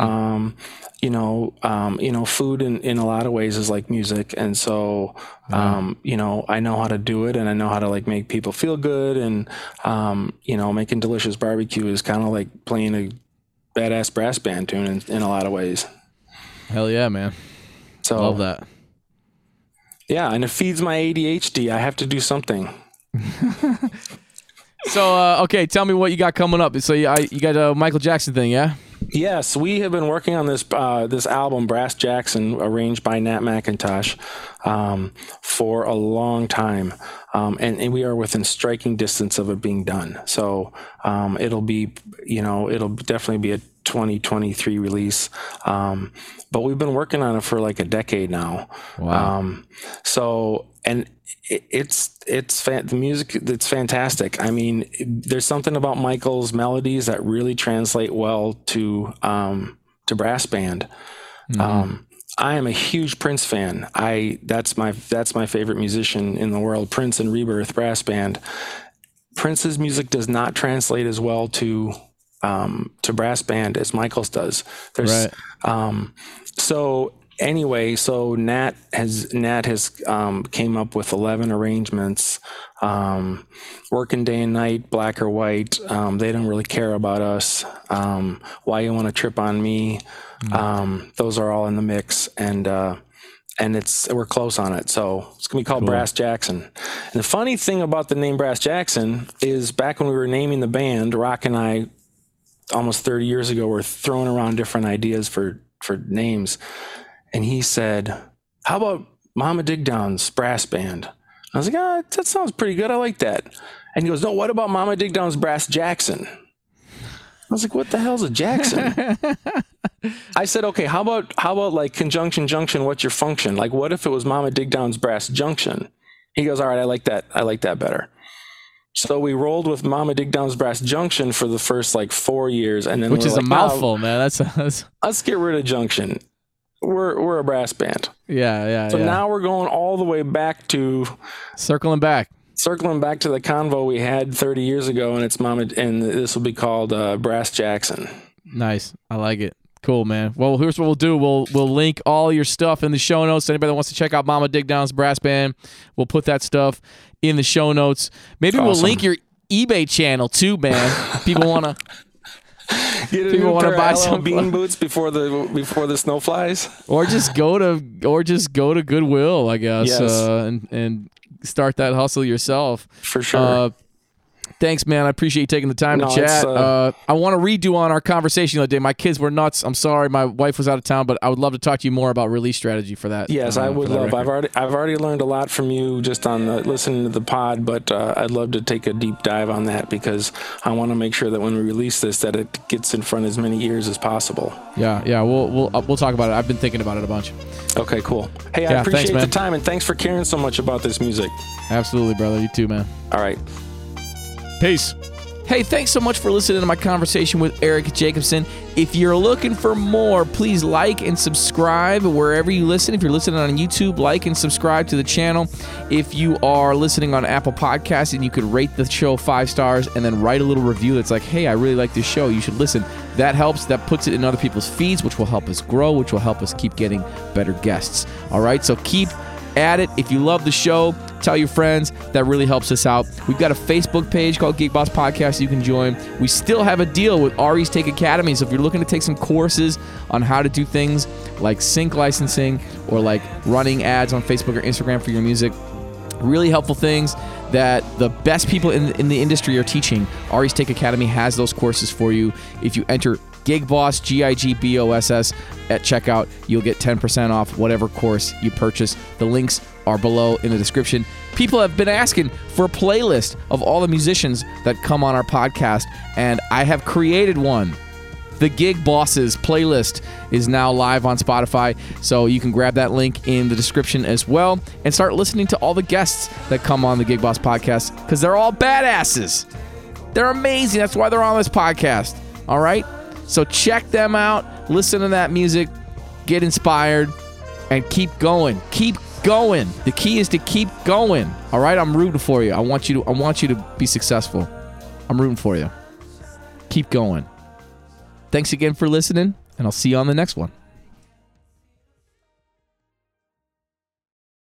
Um, you know, um, you know, food in, in a lot of ways is like music, and so um, you know, I know how to do it, and I know how to like make people feel good, and um, you know, making delicious barbecue is kind of like playing a badass brass band tune in, in a lot of ways. Hell yeah, man. So Love that. Yeah, and it feeds my ADHD. I have to do something. So uh, okay, tell me what you got coming up. So you, I, you got a Michael Jackson thing, yeah? Yes, we have been working on this uh, this album, Brass Jackson, arranged by Nat McIntosh, um, for a long time, um, and, and we are within striking distance of it being done. So um, it'll be, you know, it'll definitely be a 2023 release. Um, but we've been working on it for like a decade now. Wow. Um, so and it, it's it's fan- the music it's fantastic. I mean, there's something about Michael's melodies that really translate well to um, to brass band. Um, I am a huge Prince fan. I that's my that's my favorite musician in the world. Prince and Rebirth Brass Band. Prince's music does not translate as well to um, to brass band as Michael's does. There's Right. um, so anyway, so Nat has Nat has um, came up with eleven arrangements, um, working day and night, black or white. Um, they don't really care about us. Um, why you want to trip on me? Um, those are all in the mix, and uh, and it's we're close on it. So it's gonna be called Brass Jackson. And the funny thing about the name Brass Jackson is back when we were naming the band, Rock and I almost 30 years ago were throwing around different ideas for for names, and he said, "How about Mama Digdown's brass band?" I was like, "Ah, that sounds pretty good. I like that." And he goes, "No, what about Mama Digdown's brass Jackson?" I was like, "What the hell's a Jackson?" I said, "Okay, how about how about like conjunction junction? What's your function? Like, what if it was Mama Digdown's brass junction?" He goes, "All right, I like that. I like that better." So we rolled with Mama Digdown's Brass Junction for the first like four years, and then Which is like, a "No, mouthful, man. That's, that's let's get rid of Junction. We're we're a brass band. yeah, yeah, So yeah. now we're going all the way back to Circling back. circling back to the convo we had 30 years ago, and it's Mama, and this will be called uh, Brass Jackson. Nice. I like it. Cool, man. Well, here's what we'll do. We'll we'll link all your stuff in the show notes. Anybody that wants to check out Mama Digdown's brass band, we'll put that stuff in the show notes. Maybe we'll link your eBay channel too, man. People want to. People wanna buy LL some bean boots before the before the snow flies. or just go to or just go to Goodwill, I guess, Yes. uh, and and start that hustle yourself. For sure. Uh, thanks, man. I appreciate you taking the time No, to chat. uh, uh, I want to redo on our conversation the other day. My kids were nuts. I'm sorry, my wife was out of town, but I would love to talk to you more about release strategy for that. Yes, uh, I would love. record. I've already I've already learned a lot from you just on the, listening to the pod, but uh, I'd love to take a deep dive on that because I want to make sure that when we release this, that it gets in front of as many ears as possible. Yeah, yeah. We'll we'll uh, we'll talk about it. I've been thinking about it a bunch. Okay, cool. Hey, I thanks, appreciate man. the time and thanks for caring so much about this music. Absolutely, brother. You too, man. All right. Peace. Hey, thanks so much for listening to my conversation with Erik Jacobson. If you're looking for more, please like and subscribe wherever you listen. If you're listening on YouTube, like and subscribe to the channel. If you are listening on Apple Podcasts and you could rate the show five stars and then write a little review that's like, hey, I really like this show, you should listen. That helps. That puts it in other people's feeds, which will help us grow, which will help us keep getting better guests. All right, so keep at it. If you love the show, tell your friends. That really helps us out. We've got a Facebook page called Gig Boss Podcast you can join. We still have a deal with Ari's Take Academy. So if you're looking to take some courses on how to do things like sync licensing or like running ads on Facebook or Instagram for your music, really helpful things that the best people in, in the industry are teaching. Ari's Take Academy has those courses for you. If you enter Gig Boss, G I G B O S S, at checkout, you'll get 10% off whatever course you purchase. The links are below in the description. People have been asking for a playlist of all the musicians that come on our podcast, and I have created one. The Gig Bosses playlist is now live on Spotify, so you can grab that link in the description as well and start listening to all the guests that come on the Gig Boss podcast because they're all badasses. They're amazing. That's why they're on this podcast. All right? So check them out, listen to that music, get inspired, and keep going. Keep going. The key is to keep going. All right? I'm rooting for you. I want you to I want you to be successful. I'm rooting for you. Keep going. Thanks again for listening, and I'll see you on the next one.